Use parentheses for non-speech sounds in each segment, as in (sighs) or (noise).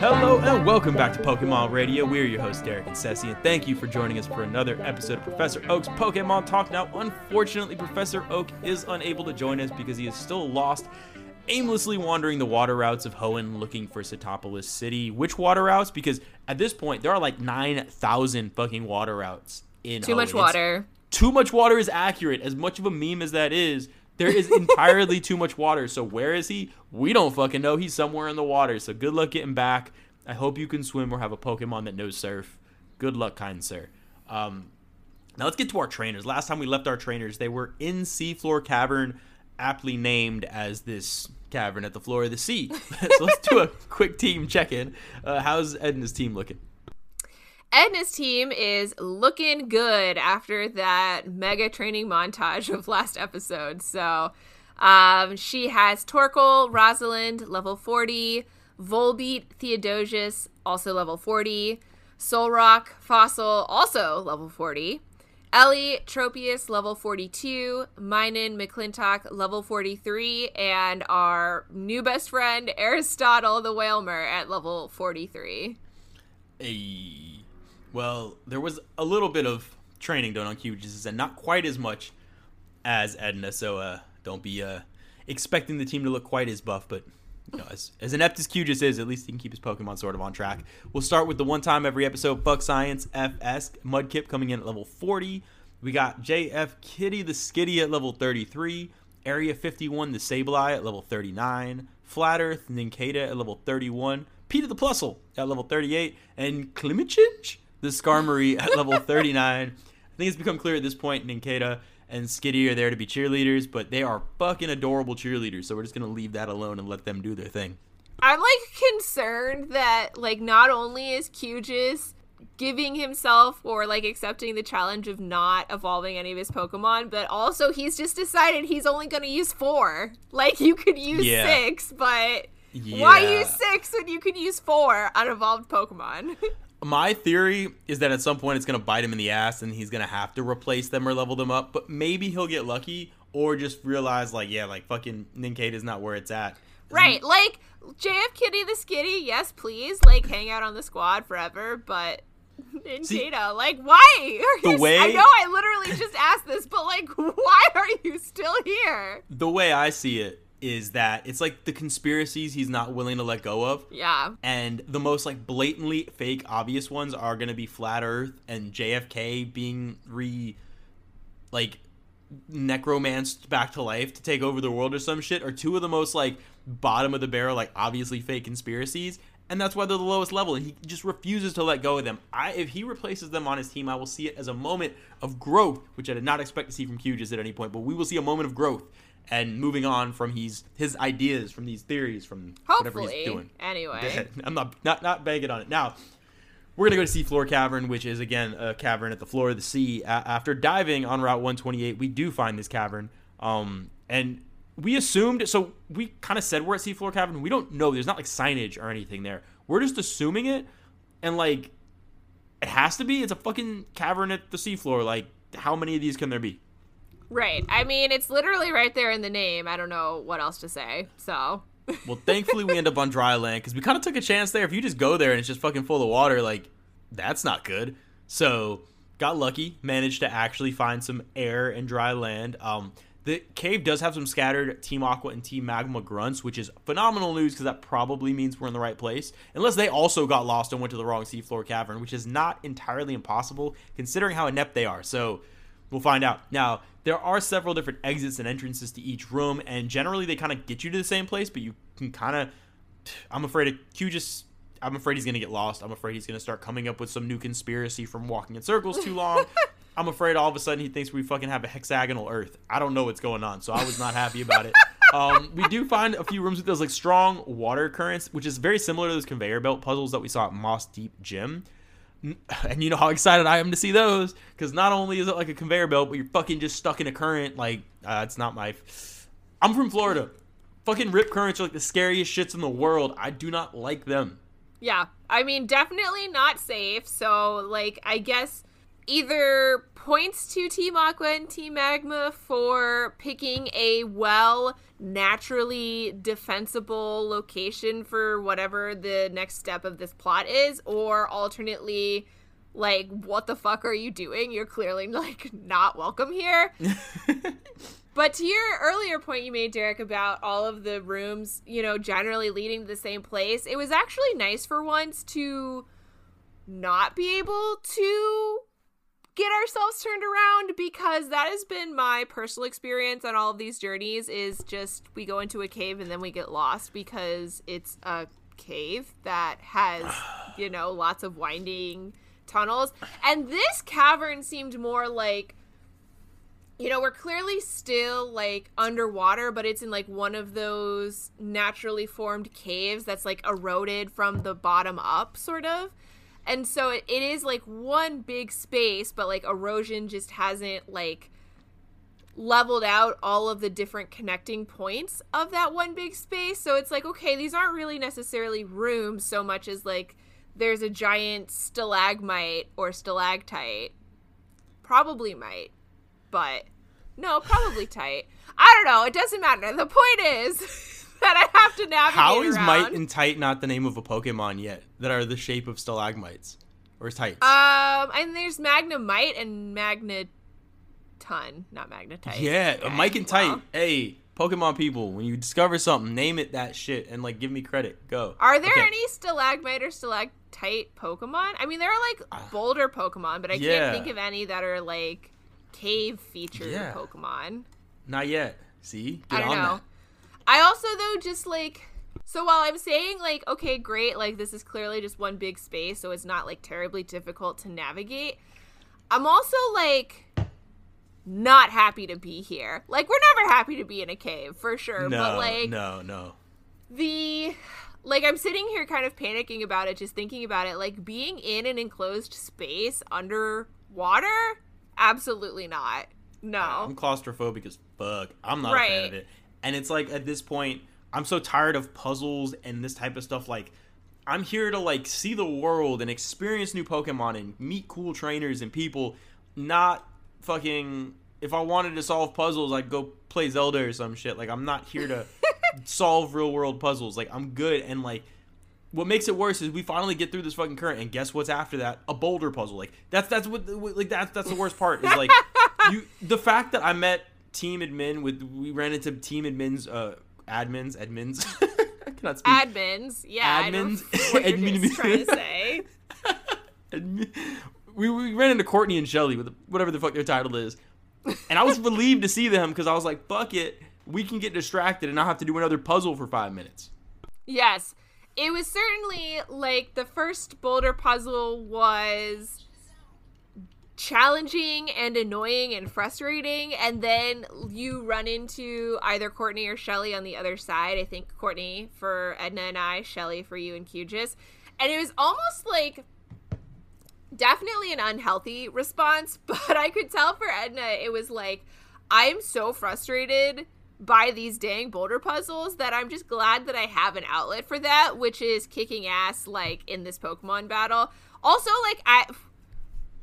Hello and welcome back to Pokemon Radio. We're your hosts, Derek and Ceci, and thank you for joining us for another episode of Professor Oak's Pokemon Talk. Now, unfortunately, Professor Oak is unable to join us because he is still lost, aimlessly wandering the water routes of Hoenn looking for Sootopolis City. Which water routes? Because at this point, there are like 9,000 fucking water routes in Too Hoenn. much It's- water. too much water is accurate. As much of a meme as that is, there is entirely (laughs) too much water. So where is he? We don't fucking know. He's somewhere in the water. So good luck getting back. I hope you can swim or have a Pokemon that knows surf. Good luck, kind sir. Um, now let's get to our trainers. Last time we left our trainers, they were in Seafloor Cavern, aptly named as this cavern at the floor of the sea. (laughs) so let's do a quick team check-in. Uh, how's Edna's team looking? Edna's team is looking good after that mega training montage of last episode. So um, she has Torkoal, Rosalind, level 40, Volbeat, Theodosius, also level 40, Solrock, Fossil, also level 40. Ellie, Tropius, level 42, Minun, McClintock, level 43, and our new best friend, Aristotle the Wailmer, at level 43. A well, there was a little bit of training done on QGIS and not quite as much as Edna. So uh, don't be uh, expecting the team to look quite as buff. But you know, as, as inept as QGIS is, at least he can keep his Pokemon sort of on track. We'll start with the one time every episode Buck Science FS Mudkip coming in at level 40. We got JF Kitty the Skitty at level 33. Area 51 the Sableye at level 39. Flat Earth Nincada at level 31. Peter the Plusle at level 38. And Klimichinch the Skarmory at level (laughs) 39. I think it's become clear at this point Nincada and Skitty are there to be cheerleaders, but they are fucking adorable cheerleaders, so we're just gonna leave that alone and let them do their thing. I'm like concerned that like not only is QGIS giving himself or like accepting the challenge of not evolving any of his Pokemon, but also he's just decided he's only gonna use four. Like you could use Yeah. six, but Yeah. why use six when you can use four unevolved Pokemon? (laughs) My theory is that at some point it's gonna bite him in the ass and he's gonna have to replace them or level them up, but maybe he'll get lucky or just realize like, yeah, like fucking Nincada is not where it's at. right, mm. like JF Kitty the Skitty, yes please, like hang out on the squad forever, but (laughs) See, like why are the you way- I know I literally just asked this, but like (laughs) why are you still here? The way I see it is that it's like the conspiracies he's not willing to let go of. Yeah. and the most like blatantly fake obvious ones are going to be flat earth and jfk being re like necromanced back to life to take over the world or some shit are two of the most like bottom of the barrel like obviously fake conspiracies and that's why they're the lowest level and he just refuses to let go of them i if he replaces them on his team i will see it as a moment of growth which i did not expect to see from QGIS at any point but we will see a moment of growth and moving on from his his ideas from these theories from whatever he's doing Anyway. (laughs) I'm not not not banking on it. Now, we're gonna go to Sea Floor Cavern, which is again a cavern at the floor of the sea. A- after diving on Route 128, we do find this cavern, um, and we assumed. So we kind of said we're at Sea Floor Cavern. We don't know. There's not like signage or anything there. We're just assuming it, and like it has to be. It's a fucking cavern at the seafloor. Like how many of these can there be? Right. I mean, it's literally right there in the name. I don't know what else to say. So, (laughs) Well, thankfully we end up on dry land because we kind of took a chance there. If you just go there and it's just fucking full of water, like that's not good. So got lucky, managed to actually find some air and dry land. Um, the cave does have some scattered Team Aqua and Team Magma grunts, which is phenomenal news because that probably means we're in the right place. Unless they also got lost and went to the wrong seafloor cavern, which is not entirely impossible considering how inept they are. So We'll find out. Now, there are several different exits and entrances to each room, and generally they kind of get you to the same place, but you can kind of. I'm afraid of Q just. I'm afraid he's going to get lost. I'm afraid he's going to start coming up with some new conspiracy from walking in circles too long. (laughs) I'm afraid all of a sudden he thinks we fucking have a hexagonal Earth. I don't know what's going on, so I was not happy about it. (laughs) Um, we do find a few rooms with those like strong water currents, which is very similar to those conveyor belt puzzles that we saw at Mossdeep Gym (laughs) and you know how excited I am to see those because not only is it like a conveyor belt, but you're fucking just stuck in a current. Like, uh, it's not my. I'm from Florida. Fucking rip currents are like the scariest shits in the world. I do not like them. yeah. I mean, definitely not safe. So, like, I guess either points to Team Aqua and Team Magma for picking a well naturally defensible location for whatever the next step of this plot is, or alternately like what the fuck are you doing? You're clearly (laughs) like not welcome here. (laughs) But to your earlier point you made derek about all of the rooms you know generally leading to the same place it was actually nice for once to not be able to get ourselves turned around because that has been my personal experience on all of these journeys is just we go into a cave and then we get lost because it's a cave that has (sighs) you know lots of winding tunnels. And this cavern seemed more like you know we're clearly still like underwater but it's in like one of those naturally formed caves that's like eroded from the bottom up sort of and so it, it is like one big space but like erosion just hasn't like leveled out all of the different connecting points of that one big space. So it's like okay these aren't really necessarily rooms so much as like there's a giant stalagmite or stalactite. Probably might but no probably tight. I don't know. It doesn't matter. The point is (laughs) that I have to navigate. How is around. Mite and Tight not the name of a Pokemon yet that are the shape of stalagmites or tights? Um, and there's Magnemite and Magneton, not Magnetite. yeah, Okay, Mike and Tight. well. Hey, Pokemon people, when you discover something, name it that shit and like give me credit. Go. Are there Okay. any stalagmite or stalactite Pokemon? I mean, there are like boulder Pokemon, but I yeah. can't think of any that are like cave featured Yeah. Pokemon. Not yet. See, get I don't on know. that. I also though just like so while I'm saying like okay great like this is clearly just one big space so it's not like terribly difficult to navigate. I'm also like not happy to be here. Like we're never happy to be in a cave for sure, No, but like no, no. the like I'm sitting here kind of panicking about it just thinking about it like being in an enclosed space underwater absolutely not. No. I'm claustrophobic as fuck. I'm not a fan of it. And it's like at this point, I'm so tired of puzzles and this type of stuff. Like, I'm here to like see the world and experience new Pokemon and meet cool trainers and people. Not fucking. If I wanted to solve puzzles, I'd go play Zelda or some shit. Like, I'm not here to (laughs) solve real world puzzles. Like, I'm good. And like, what makes it worse is we finally get through this fucking current, and guess what's after that? A boulder puzzle. Like that's that's what like that's that's the worst part is like (laughs) you the fact that I met team admin with we ran into team admins uh admins admins. (laughs) I cannot speak. Admins, yeah, Admins. what you're (laughs) Admin- trying to say. (laughs) admin, we, we ran into Courtney and Shelly with whatever the fuck their title is. And I was relieved to see them because I was like fuck it we can get distracted and not have to do another puzzle for five minutes. Yes, it was certainly like the first boulder puzzle was challenging and annoying and frustrating and then you run into either Courtney or Shelly on the other side. I think Courtney for Edna and I, Shelly for you and Cugis. And it was almost like definitely an unhealthy response, (laughs) but I could tell for Edna it was like I'm so frustrated by these dang boulder puzzles that I'm just glad that I have an outlet for that, which is kicking ass like in this Pokemon battle. Also, like I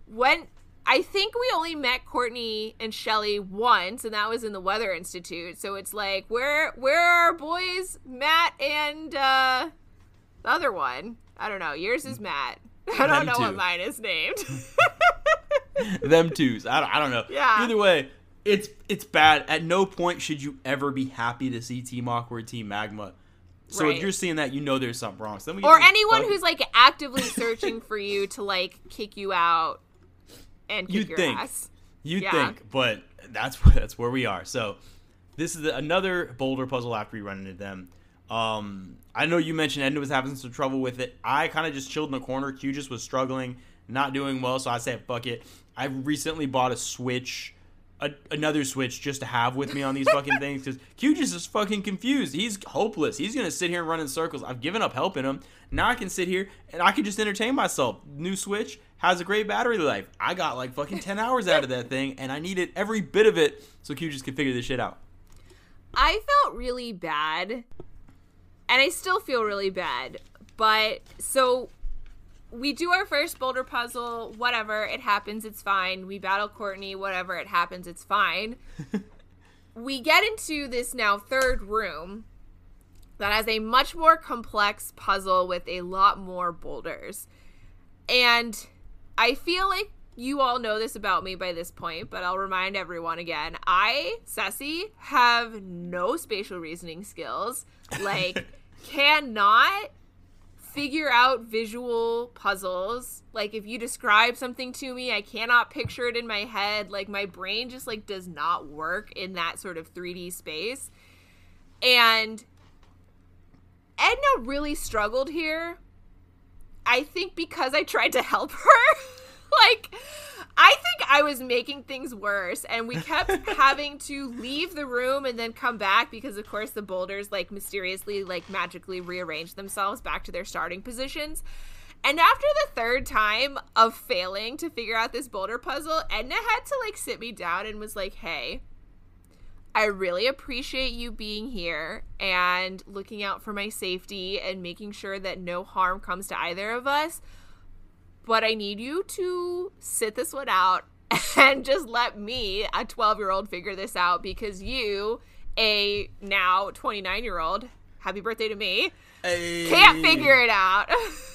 when I think we only met Courtney and Shelly once, and that was in the Weather Institute. So it's like where where are our boys, Matt and uh the other one? I don't know. Yours is Matt. (laughs) I don't Them know what mine is named. (laughs) them twos. I don't, I don't know. Yeah. Either way, it's it's bad. At no point should you ever be happy to see Team Awkward, Team Magma. So Right. if you're seeing that, you know there's something wrong. So or anyone who's like actively searching for you to like kick you out and kick You'd your think. ass. You'd Yeah. think, but that's where (laughs) that's where we are. So this is the, another boulder puzzle after we run into them. Um, I know you mentioned Edna was having some trouble with it. I kind of just chilled in the corner. Q just was struggling, not doing well, so I said, "Fuck it." I recently bought a Switch, a, another Switch, just to have with me on these fucking things because (laughs) Q just is fucking confused. He's hopeless. He's gonna sit here and run in circles. I've given up helping him. Now I can sit here and I can just entertain myself. New Switch has a great battery life. I got like fucking ten hours out of that thing, and I needed every bit of it so Q just could figure this shit out. I felt really bad, and I still feel really bad. But so we do our first boulder puzzle, whatever, it happens, it's fine. We battle Courtney, whatever, it happens, it's fine. (laughs) we get into this now third room that has a much more complex puzzle with a lot more boulders. And I feel like you all know this about me by this point, but I'll remind everyone again. I, Sassy, have no spatial reasoning skills. (laughs) Like, cannot figure out visual puzzles. Like if you describe something to me, I cannot picture it in my head. Like my brain just like does not work in that sort of 3D space. And Edna really struggled here. I think because I tried to help her. (laughs) like I think I was making things worse, and we kept (laughs) having to leave the room and then come back because, of course, the boulders like mysteriously, like magically rearranged themselves back to their starting positions. And after the third time of failing to figure out this boulder puzzle, Edna had to like sit me down and was like, "Hey, I really appreciate you being here and looking out for my safety and making sure that no harm comes to either of us." but I need you to sit this one out (laughs) and just let me, a 12 year old, figure this out because you, a now 29 year old, happy birthday to me, hey. can't figure it out.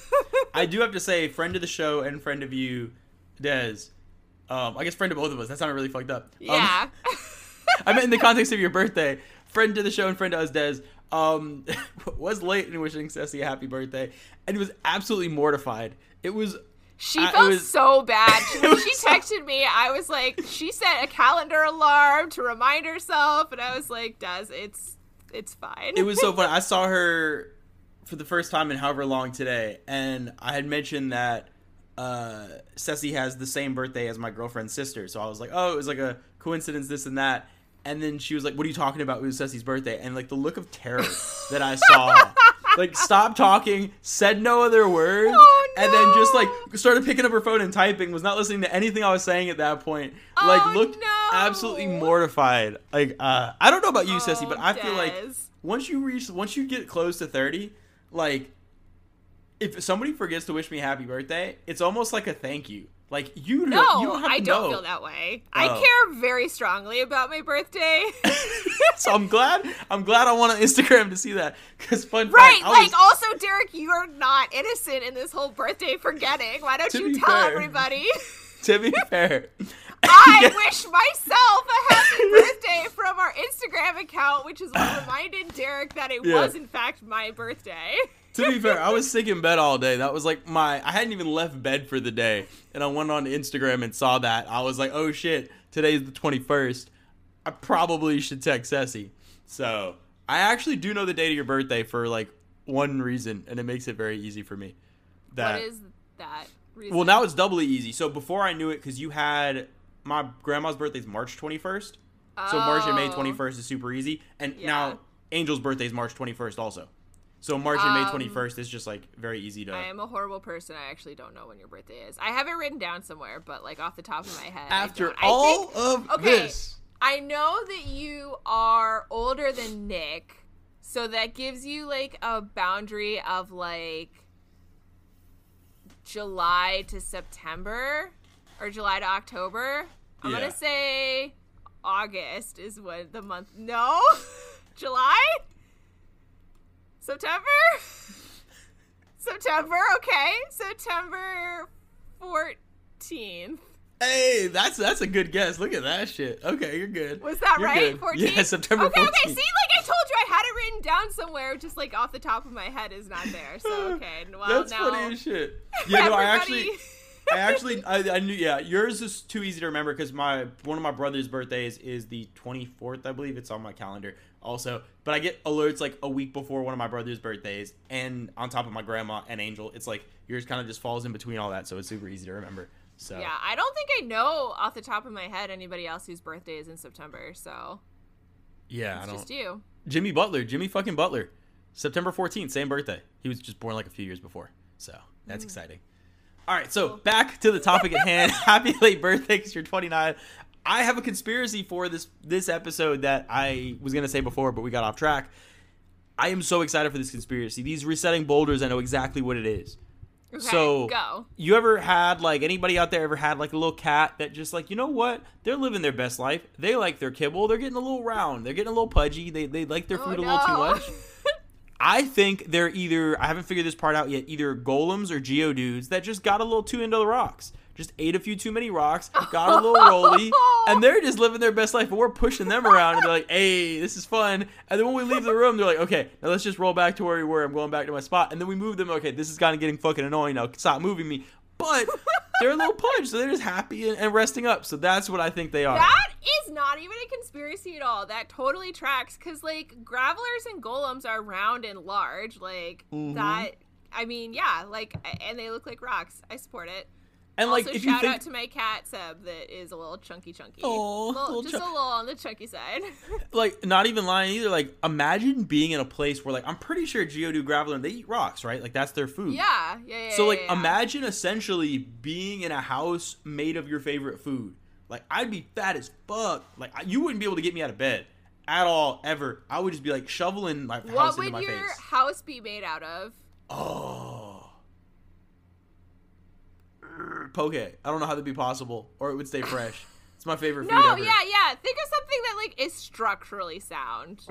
(laughs) I do have to say, friend of the show and friend of you, Des. Um, I guess friend of both of us. That sounded really fucked up. Um, yeah. (laughs) I meant in the context of your birthday. Friend to the show and friend to us, Des. Um, (laughs) was late in wishing Ceci a happy birthday, and was absolutely mortified. It was she felt was, so bad. (laughs) When she texted me, I was like, she set a calendar alarm to remind herself, and I was like, "Des it's it's fine." It was so funny. (laughs) I saw her for the first time in however long today, and I had mentioned that uh, Ceci has the same birthday as my girlfriend's sister, so I was like, "Oh, it was like a coincidence, this and that." And then she was like, "What are you talking about? It was Ceci's birthday," and like the look of terror (laughs) that I saw like stopped talking, said no other words, oh, no. and then just like started picking up her phone and typing. Was not listening to anything I was saying at that point. Oh, like looked no. absolutely mortified. Like uh, I don't know about you, oh, Ceci, but I Des. feel like once you reach, once you get close to thirty, like if somebody forgets to wish me happy birthday, it's almost like a thank you. Like you no, don't, you don't I don't know. feel that way. Oh. I care very strongly about my birthday. (laughs) so I'm glad. I'm glad I want on Instagram to see that. Because fun right, fact, like was, also Derek, you are not innocent in this whole birthday forgetting. Why don't you tell fair, everybody? (laughs) to be fair. (laughs) I wish myself a happy birthday from our Instagram account, which is what reminded Derek that it yeah. was in fact my birthday to be fair, I was sick in bed all day. That was like my I hadn't even left bed for the day, and I went on Instagram and saw that. I was like, oh shit, today's the twenty first. I probably should text Ceci. So I actually do know the date of your birthday for like one reason, and it makes it very easy for me. That, what is that? Reason? Well, now it's doubly easy. So before I knew it, because you had my grandma's birthday is March twenty first. Oh. So March and May oh. twenty first is super easy, and yeah. now Angel's birthday is March twenty first also. So March and May um, twenty first is just like very easy to. I am a horrible person. I actually don't know when your birthday is. I have it written down somewhere, but like off the top of my head. After all think, of okay, this, I know that you are older than Nick, so that gives you like a boundary of like July to September or July to October. I'm yeah. gonna say August is what the month. No, (laughs) July. September? (laughs) September, okay. September 14th. Hey, that's that's a good guess. Look at that shit. Okay, you're good. Was that you're right? 14th? Yeah, (laughs) September okay, 14th. Okay, okay. see, like I told you, I had it written down somewhere, just like off the top of my head is not there. So (laughs) okay, well that's now, funny as shit. Yeah, no, I actually. I actually, I, I, knew, yeah, yours is too easy to remember because my one of my brother's birthdays is the 24th, I believe. It's on my calendar also. But I get alerts like a week before one of my brother's birthdays, and on top of my grandma and Angel, it's like yours kind of just falls in between all that, so it's super easy to remember. So yeah, I don't think I know off the top of my head anybody else whose birthday is in September. So yeah, it's I don't. Just you, Jimmy Butler, Jimmy fucking Butler, September 14th, same birthday. He was just born like a few years before, so that's mm. exciting. All right, so back to the topic at hand. (laughs) Happy late birthday because you're 29. I have a conspiracy for this this episode that I was gonna say before, but we got off track. I am so excited for this conspiracy. These resetting boulders, I know exactly what it is. Okay, so go. you ever had like anybody out there ever had like a little cat that just like you know what they're living their best life they like their kibble they're getting a little round they're getting a little pudgy they, they like their Oh, food a little too much (laughs) i think they're either i haven't figured this part out yet either golems or geodudes that just got a little too into the rocks just ate a few too many rocks (laughs) got a little rolly and they're just living their best life But we're pushing them around and they're like hey this is fun and then when we leave the room they're like okay now let's just roll back to where we were i'm going back to my spot and then we move them okay this is kind of getting fucking annoying now stop moving me but (laughs) they're a little pudge so they're just happy and, and resting up so that's what i think they are That is not even a conspiracy at all. That totally tracks because like gravelers and golems are round and large. Like Mhm. that. I mean, yeah, like, and they look like rocks. I support it. And like also, if you shout think out to my cat Seb that is a little chunky, chunky. Aw, Little- little just chun- a little on the chunky side. (laughs) like not even lying either like imagine being in a place where like i'm pretty sure geodude graveler they eat rocks right like that's their food yeah, yeah, yeah. So like yeah, yeah. imagine essentially being in a house made of your favorite food. Like I'd be fat as fuck. Like I- you wouldn't be able to get me out of bed at all ever. I would just be like shoveling my house into my face. What would your house be made out of? Oh. Poke. I don't know how that'd be possible, or it would stay fresh. It's my favorite food No, ever. yeah, yeah. Think of something that like is structurally sound.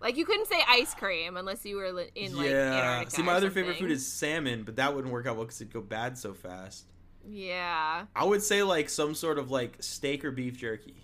Like you couldn't say ice cream unless you were in like yeah. Antarctica. See, my other favorite food is salmon, but that wouldn't work out well because it'd go bad so fast. Yeah, I would say like some sort of like steak or beef jerky.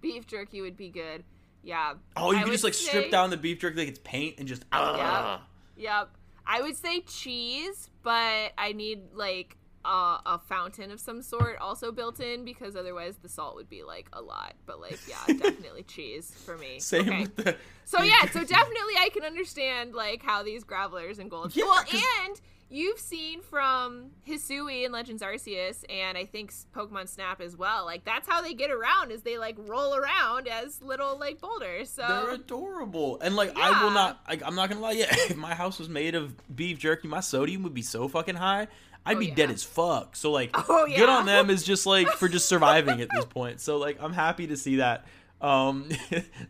beef jerky would be good. Yeah. Oh, you I can just like strip down the beef jerky like it's paint and just ah. Yep. I would say cheese, but I need like a, a fountain of some sort also built in because otherwise the salt would be like a lot. But like, yeah, (laughs) definitely cheese for me. Same Okay. with the. So yeah, so (laughs) definitely I can understand like how these gravelers and golems. Yeah, well, and you've seen from Hisui and Legends Arceus, and I think Pokemon Snap as well. Like that's how they get around is they like roll around as little like boulders. So They're adorable, and like I will not. Like, I'm not gonna lie. Yeah, (laughs) if my house was made of beef jerky, my sodium would be so fucking high. I'd Oh, be yeah. dead as fuck. So like, (laughs) Oh, good on them is just like for just surviving at this (laughs) point. So like, I'm happy to see that. Um,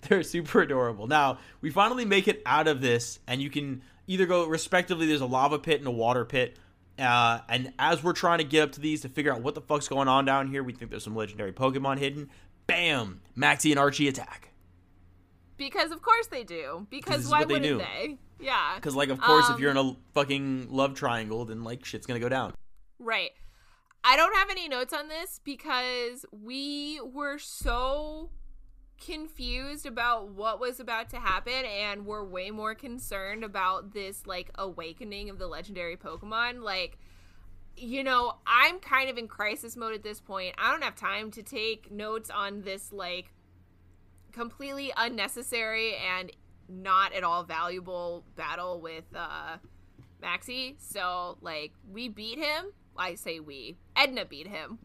they're super adorable. Now we finally make it out of this, and you can either go respectively. There's a lava pit and a water pit. Uh, and as we're trying to get up to these to figure out what the fuck's going on down here, we think there's some legendary Pokemon hidden. Bam! Maxie and Archie attack. because of course they do. Because why what they wouldn't do. they? Yeah. Because, like, of course, if Um, you're in a fucking love triangle, then, like, shit's gonna go down. Right. I don't have any notes on this because we were so confused about what was about to happen and we're way more concerned about this like awakening of the legendary Pokemon. Like you know, I'm kind of in crisis mode at this point. I don't have time to take notes on this like completely unnecessary and not at all valuable battle with uh Maxie. So like we beat him. I say we. Edna beat him.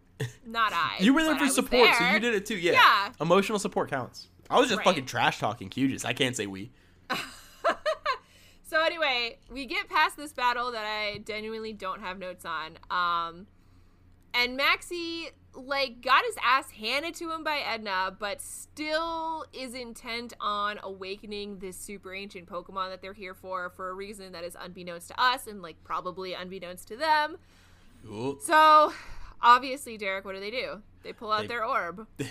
Not I. You were there for support, so you did it too. Yeah. Yeah. Emotional support counts. I was just Right. fucking trash talking Qgis. I can't say we. (laughs) So anyway, we get past this battle that I genuinely don't have notes on. Um and Maxie like got his ass handed to him by Edna, but still is intent on awakening this super ancient Pokemon that they're here for for a reason that is unbeknownst to us and like probably unbeknownst to them. Ooh. So obviously, Derek, what do they do? They pull out They- their orb. (laughs)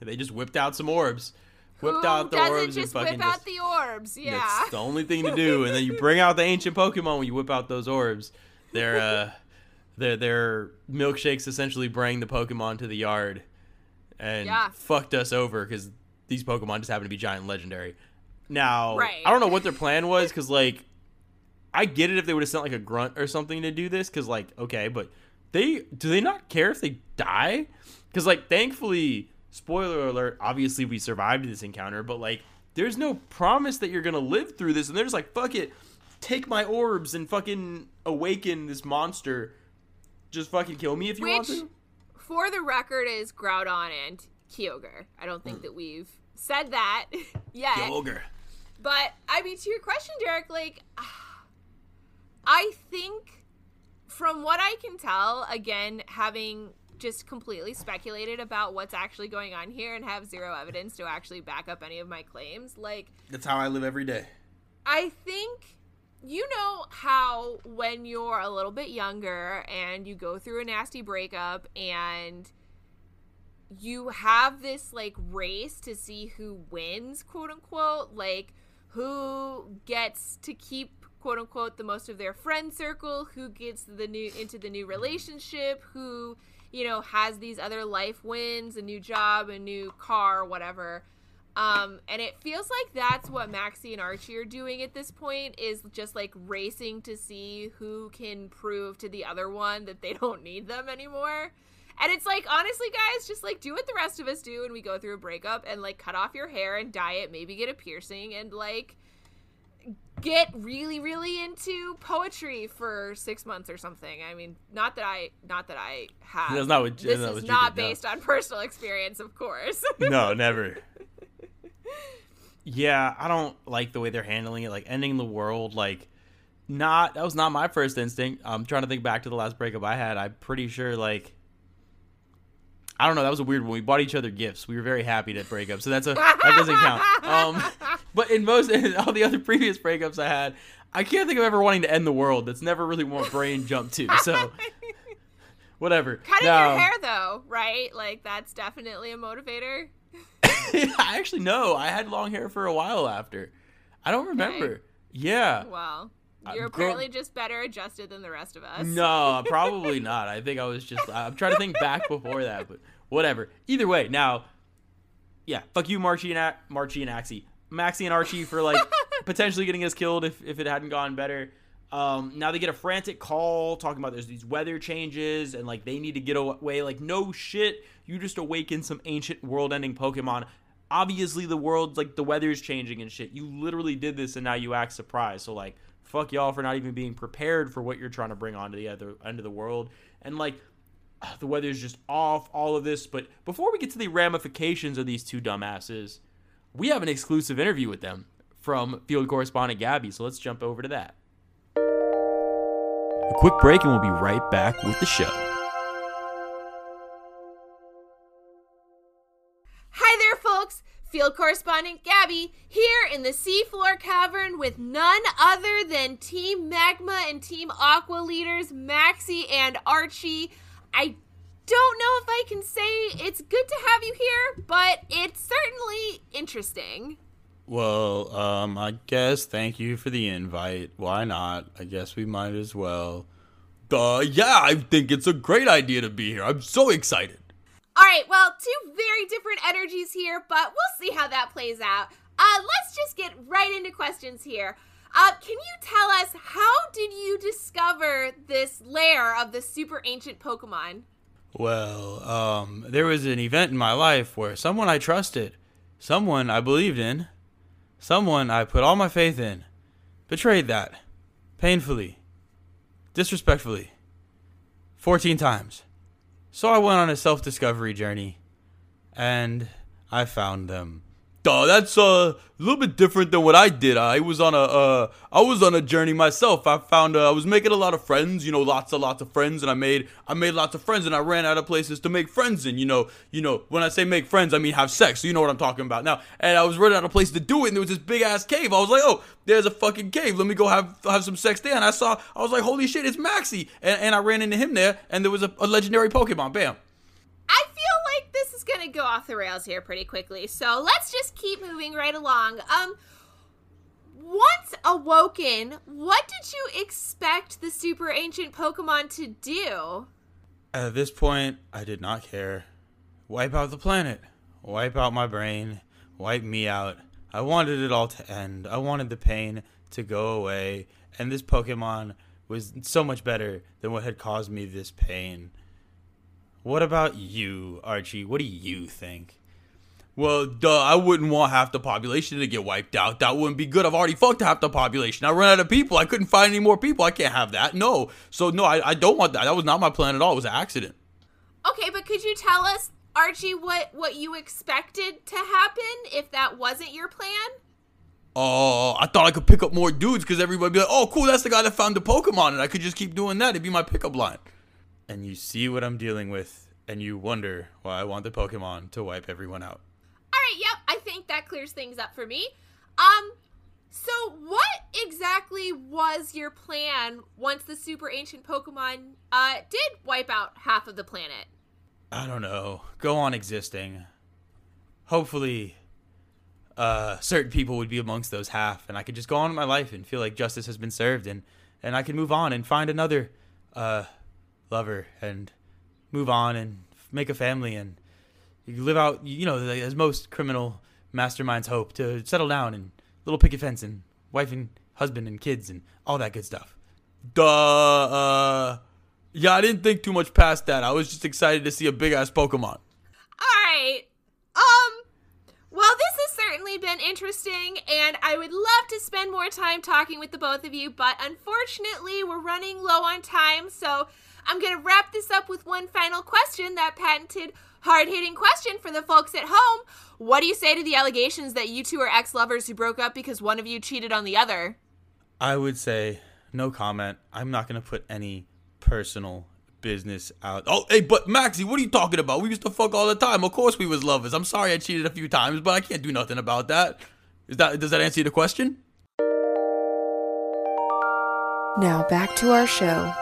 They just whipped out some orbs. Whipped Who out the doesn't orbs just and fucking whip out just- the orbs? Yeah. That's the only thing to (laughs) do. And then you bring out the ancient Pokemon when you whip out those orbs. Their uh (laughs) their their milkshakes essentially bring the Pokemon to the yard and Yeah. fucked us over because these Pokemon just happen to be giant legendary. Now Right. I don't know what their plan was because like I get it if they would have sent like a grunt or something to do this because like okay, but they do they not care if they die? Because like thankfully, spoiler alert, obviously we survived this encounter, but like there's no promise that you're gonna live through this, and they're just like fuck it, take my orbs and fucking awaken this monster. Just fucking kill me if you want to. for the record, is Groudon and Kyogre. I don't think hmm. that we've said that (laughs) yet. Ogre. But I mean, to your question, Derek, like, (sighs) I think from what I can tell, again, having just completely speculated about what's actually going on here and have zero evidence to actually back up any of my claims, like, That's how I live every day. I think you know how when you're a little bit younger and you go through a nasty breakup and you have this like race to see who wins, quote unquote, like who gets to keep quote unquote the most of their friend circle, who gets the new into the new relationship, who you know has these other life wins, a new job, a new car, whatever. Um, and it feels like that's what Maxie and Archie are doing at this point is just like racing to see who can prove to the other one that they (laughs) don't need them anymore. And it's like, honestly, guys, just like do what the rest of us do when we go through a breakup and like cut off your hair and dye it, maybe get a piercing and like get really, really into poetry for six months or something. I mean, not that I, not that I have. That's not what- this not is not did, no. based on personal experience, of course. (laughs) no, never. (laughs) Yeah, I don't like the way they're handling it. Like ending the world, like not that was not my first instinct. I'm trying to think back to the last breakup I had. I'm pretty sure like I don't know. That was a weird one. We bought each other gifts. We were very happy to break up, so that's a that doesn't count. (laughs) Um, but in most (laughs) all the other previous breakups I had, I can't think of ever wanting to end the world. That's never really what brain jumped to. (laughs) So whatever. Cutting Now- your hair, though, right? Like that's definitely a motivator. (laughs) I actually no. I had long hair for a while after. I don't remember. Yeah. Well, Uh, you're girl- apparently just better adjusted than the rest of us. No, probably not. I think I was just. I'm trying to think back before that, but whatever. Either way, now, yeah, fuck you, Marchie and A- Marchie and Axie, Maxie and Archie for like (laughs) potentially getting us killed if if it hadn't gone better. Um, now they get a frantic call talking about there's these weather changes and like they need to get away. Like no shit, you just awaken some ancient world-ending Pokemon. Obviously the world, like the weather's changing and shit. You literally did this and now you act surprised. So like fuck y'all for not even being prepared for what you're trying to bring onto the other end of the world. And like ah, the weather's just off, all of this. But before we get to the ramifications of these two dumbasses, we have an exclusive interview with them from field correspondent Gabby. So let's jump over to that. A quick break and we'll be right back with the show. Hi there, folks. Field correspondent Gabby here in the seafloor cavern with none other than Team Magma and Team Aqua leaders Maxie and Archie. I don't know if I can say it's good to have you here, but it's certainly interesting. Well, um, I guess thank you for the invite. Why not? I guess we might as well. Uh, yeah, I think it's a great idea to be here. I'm so excited. All right, well, two very different energies here, but we'll see how that plays out. Uh, let's just get right into questions here. Uh, can you tell us how did you discover this lair of the super ancient Pokemon? Well, um, there was an event in my life where someone I trusted, someone I believed in, someone I put all my faith in, betrayed that. Painfully. Disrespectfully. 14 times. So I went on a self discovery journey. And I found them. Duh, that's uh, a little bit different than what I did. I was on a uh, I was on a journey myself. I found uh, I was making a lot of friends, you know, lots and lots of friends, and I made I made lots of friends, and I ran out of places to make friends in. You know, you know, when I say make friends, I mean have sex. So you know what I'm talking about now. And I was running out of place to do it, and there was this big ass cave. I was like, oh, there's a fucking cave. Let me go have have some sex there. And I saw, I was like, holy shit, it's Maxie, and, and I ran into him there, and there was a, a legendary Pokemon. Bam. I feel like this gonna go off the rails here pretty quickly, so let's just keep moving right along. Um, once awoken, what did you expect the super ancient Pokemon to do? At this point, I did not care. Wipe out the planet. Wipe out my brain. Wipe me out. I wanted it all to end. I wanted the pain to go away. And this Pokemon was so much better than what had caused me this pain. What about you, Archie? What do you think? Well, duh, I wouldn't want half the population to get wiped out. That wouldn't be good. I've already fucked half the population. I ran out of people. I couldn't find any more people. I can't have that. No. So, no, I, I don't want that. That was not my plan at all. It was an accident. Okay, but could you tell us, Archie, what what you expected to happen if that wasn't your plan? Oh, I thought I could pick up more dudes because everybody be like, oh, cool, that's the guy that found the Pokemon. And I could just keep doing that. It'd be my pickup line. And you see what I'm dealing with, and you wonder why I want the Pokemon to wipe everyone out. All right, yep, I think that clears things up for me. Um, so what exactly was your plan once the super ancient Pokemon uh, did wipe out half of the planet? I don't know. Go on existing. Hopefully, uh, certain people would be amongst those half, and I could just go on with my life and feel like justice has been served, and and I could move on and find another uh, lover and move on and make a family and live out, you know, as most criminal masterminds hope to settle down and little picket fence and wife and husband and kids and all that good stuff. Duh. Uh, yeah, I didn't think too much past that. I was just excited to see a big ass Pokemon. All right. Um. Well, this has certainly been interesting, and I would love to spend more time talking with the both of you, but unfortunately, we're running low on time, so I'm going to wrap this up with one final question that patented hard hitting question for the folks at home. What do you say to the allegations that you two are ex lovers who broke up because one of you cheated on the other? I would say no comment. I'm not going to put any personal business out. Oh, hey, but Maxie, what are you talking about? We used to fuck all the time. Of course we was lovers. I'm sorry I cheated a few times, but I can't do nothing about that. Is that does that answer the question? Now back to our show.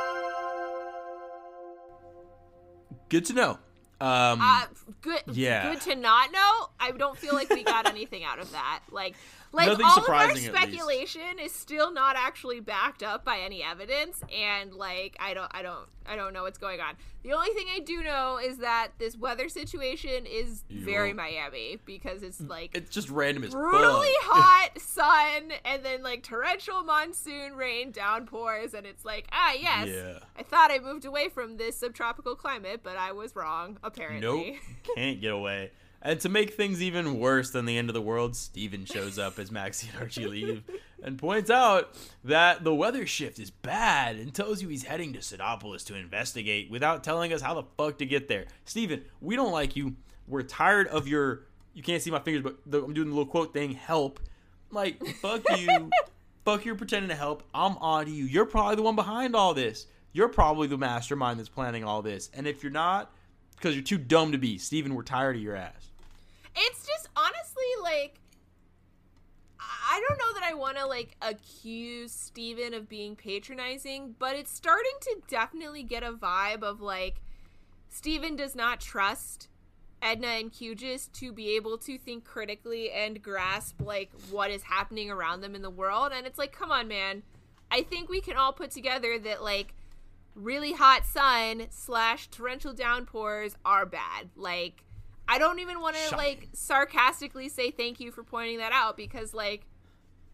Good to know. Um, Uh, good. Yeah. Good to not know. I don't feel like we got anything out of that. Like, like Nothing all of our surprising, at least. speculation is still not actually backed up by any evidence, and like, I don't, I don't, I don't know what's going on. The only thing I do know is that this weather situation is very Miami because it's like it's just random as brutally fuck. (laughs) hot sun and then like torrential monsoon rain downpours and it's like ah yes Yeah. i thought i moved away from this subtropical climate but i was wrong apparently Nope, (laughs) can't get away. And to make things even worse than the end of the world, Steven shows up as Maxie and Archie leave and points out that the weather shift is bad and tells you he's heading to Sootopolis to investigate without telling us how the fuck to get there. Steven, we don't like you. We're tired of your you can't see my fingers, but the, I'm doing the little quote thing, help. Like, fuck you. (laughs) fuck you're pretending to help. I'm on to you. You're probably the one behind all this. You're probably the mastermind that's planning all this. And if you're not, because you're too dumb to be. Steven, we're tired of your ass. It's just honestly like I don't know that I want to like accuse Steven of being patronizing, but it's starting to definitely get a vibe of like Steven does not trust Edna and Cugis to be able to think critically and grasp like what is happening around them in the world and it's like come on man. I think we can all put together that like really hot sun slash torrential downpours are bad. Like, I don't even want to like sarcastically say thank you for pointing that out because like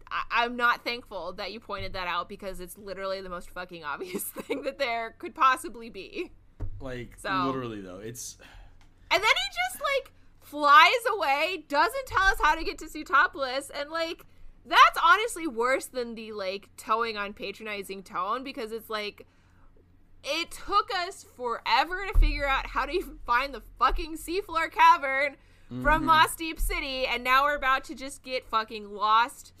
I- I'm not thankful that you pointed that out because it's literally the most fucking obvious (laughs) thing that there could possibly be. Like, So- literally, though. It's. And then he just like flies away, doesn't tell us how to get to Sootopolis, and like that's honestly worse than the like towing on patronizing tone because it's like it took us forever to figure out how to even find the fucking seafloor cavern from mm-hmm. Mossdeep City, and now we're about to just get fucking lost.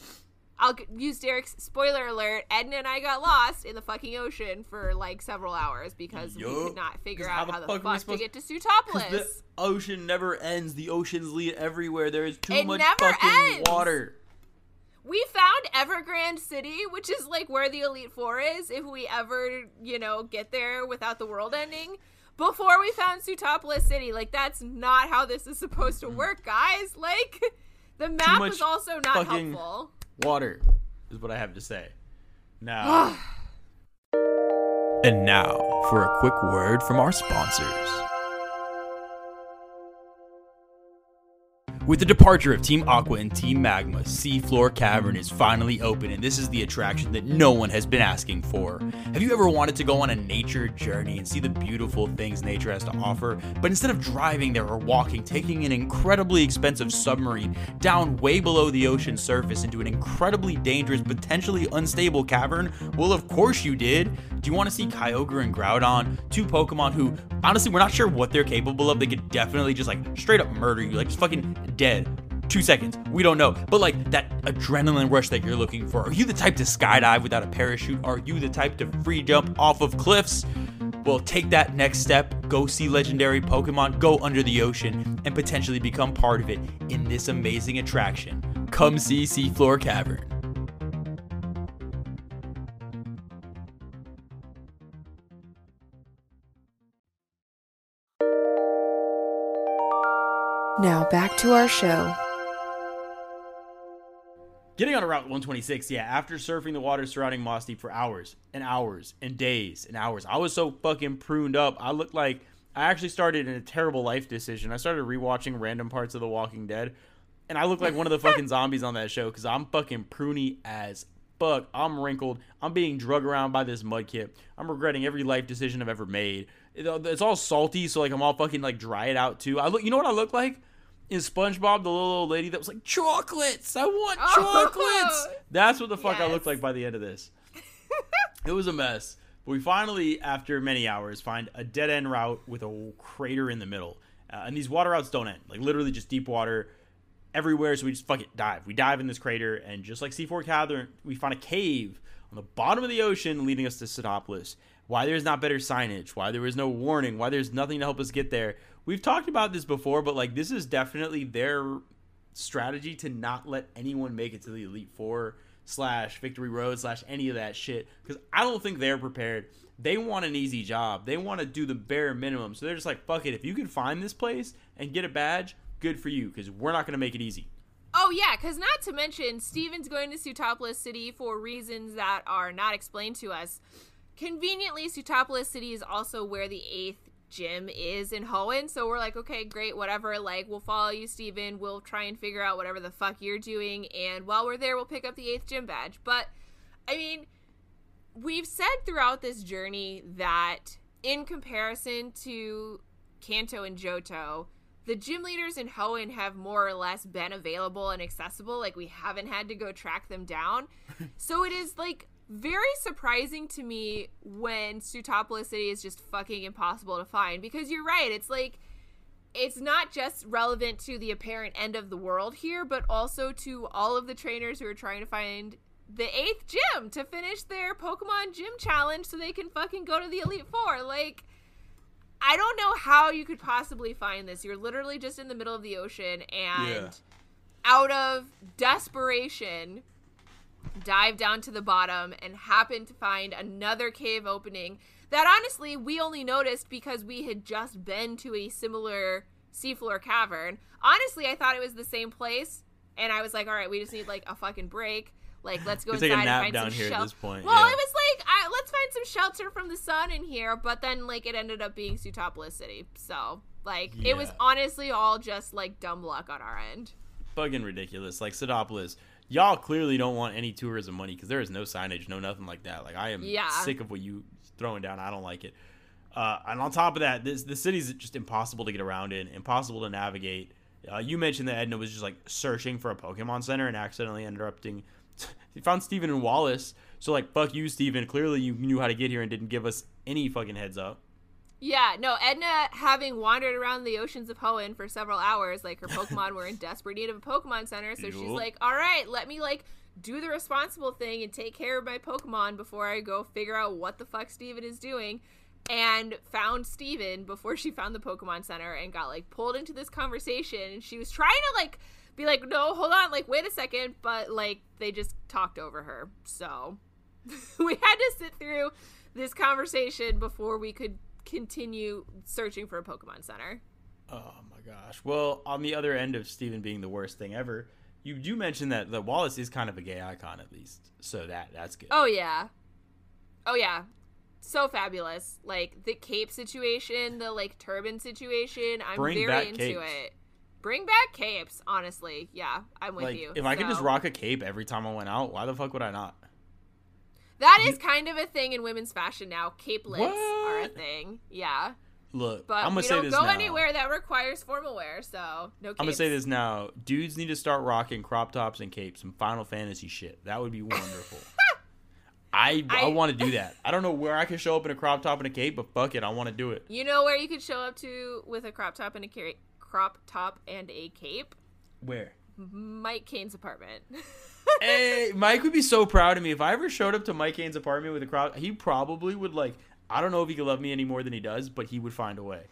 I'll use Derek's spoiler alert. Edna and I got lost in the fucking ocean for like several hours because we Yup. could not figure out how the fuck fuck, we to get to Sootopolis. the ocean never ends. The oceans lead everywhere. There is too It much fucking ends. water. We found Evergrande City, which is like where the Elite Four is, if we ever, you know, get there without the world ending. Before we found Sootopolis City, like that's not how this is supposed to mm. work, guys. Like the map was also not helpful. Water is what I have to say. Now. (sighs) and now for a quick word from our sponsors. With the departure of Team Aqua and Team Magma, Seafloor Cavern is finally open, and this is the attraction that no one has been asking for. Have you ever wanted to go on a nature journey and see the beautiful things nature has to offer, but instead of driving there or walking, taking an incredibly expensive submarine down way below the ocean surface into an incredibly dangerous, potentially unstable cavern? Well, of course you did. Do you want to see Kyogre and Groudon, two Pokemon who, honestly, we're not sure what they're capable of. They could definitely just like straight up murder you, like just fucking dead. Two seconds. We don't know. But like that adrenaline rush that you're looking for. Are you the type to skydive without a parachute? Are you the type to free jump off of cliffs? Well, take that next step, go see legendary Pokemon, go under the ocean, and potentially become part of it in this amazing attraction. Come see Seafloor Cavern. Now back to our show. Getting on a Route 126, yeah, after surfing the waters surrounding Mossdeep for hours and hours and days and hours, I was so fucking pruned up. I looked like I actually started in a terrible life decision. I started rewatching random parts of The Walking Dead, and I look like one of the (laughs) fucking zombies on that show because I'm fucking pruny as fuck. I'm wrinkled. I'm being drug around by this mudkip. I'm regretting every life decision I've ever made. It- It's all salty, so like I'm all fucking like dried out too. I look. You know what I look like? In SpongeBob, the little old lady that was like chocolates. I want Oh. chocolates. That's what the fuck I looked like by the end of this. (laughs) It was a mess. But we finally, after many hours, find a dead end route with a crater in the middle. Uh, and these water routes don't end. Like literally just deep water everywhere. So we just fuck it, dive. We dive in this crater, and just like Seafloor Cavern, we find a cave on the bottom of the ocean leading us to Sootopolis. Why there's not better signage, why there was no warning, why there's nothing to help us get there. We've talked about this before, but like this is definitely their strategy to not let anyone make it to the Elite Four slash Victory Road slash any of that shit because I don't think they're prepared. They want an easy job. They want to do the bare minimum. So they're just like, fuck it. If you can find this place and get a badge, good for you because we're not going to make it easy. Oh yeah, because not to mention Steven's going to Sootopolis City for reasons that are not explained to us. Conveniently, Sootopolis City is also where the eighth gym is in Hoenn, so we're like, okay, great, whatever. Like, we'll follow you, Steven. We'll try and figure out whatever the fuck you're doing, and while we're there, we'll pick up the eighth gym badge. But I mean, we've said throughout this journey that in comparison to Kanto and Johto, the gym leaders in Hoenn have more or less been available and accessible. Like we haven't had to go track them down. (laughs) so it is like very surprising to me when Sootopolis City is just fucking impossible to find because you're right. It's like it's not just relevant to the apparent end of the world here, but also to all of the trainers who are trying to find the eighth gym to finish their Pokemon gym challenge so they can fucking go to the Elite Four. Like, I don't know how you could possibly find this. You're literally just in the middle of the ocean and Yeah. out of desperation dive down to the bottom and happen to find another cave opening that honestly we only noticed because we had just been to a similar seafloor cavern. Honestly, I thought it was the same place and I was like, all right, we just need like a fucking break. Like, let's go You take a inside nap and find down some here at this point, Well, yeah. it was like, I, let's find some shelter from the sun in here, but then like it ended up being Sootopolis City. So, like, it was honestly all just like dumb luck on our end. Fucking ridiculous. Like Sootopolis, y'all clearly don't want any tourism money because there is no signage, no nothing like that. Like I am Yeah. sick of what you throwing down. I don't like it. Uh, and on top of that, this the city's just impossible to get around in, impossible to navigate. Uh, you mentioned that Edna was just like searching for a Pokemon Center and accidentally interrupting. (laughs) he found Steven and Wallace. So like, fuck you, Steven. Clearly you knew how to get here and didn't give us any fucking heads up. Yeah, no, Edna, having wandered around the oceans of Hoenn for several hours, like her Pokemon were in (laughs) desperate need of a Pokemon Center, so she's like, all right, let me like do the responsible thing and take care of my Pokemon before I go figure out what the fuck Steven is doing. And found Steven before she found the Pokemon Center and got like pulled into this conversation. And she was trying to like be like, no, hold on, like, wait a second. But like, they just talked over her. So (laughs) we had to sit through this conversation before we could continue searching for a Pokemon Center. Oh my gosh. Well, on the other end of Steven being the worst thing ever, you do mention that the Wallace is kind of a gay icon at least. So that that's good. Oh yeah. Oh yeah. So fabulous. Like the cape situation, the like turban situation. I'm Bring very into capes. it. Bring back capes, honestly. Yeah, I'm with like you. if I could just rock a cape every time I went out, why the fuck would I not? That is kind of a thing in women's fashion now. Capelets are a thing. Yeah. Look, But I'm gonna we say don't this go now. anywhere that requires formal wear, so no capes. I'm gonna say this now. Dudes need to start rocking crop tops and capes, some Final Fantasy shit. That would be wonderful. (laughs) I I, I- want to do that. I don't know where I can show up in a crop top and a cape, but fuck it, I want to do it. You know where you could show up to with a crop top and a ca- crop top and a cape? Where? Mike Kane's apartment. (laughs) hey, Mike would be so proud of me if I ever showed up to Mike Haynes' apartment with a crowd. He probably would like. I don't know if he could love me any more than he does, but he would find a way.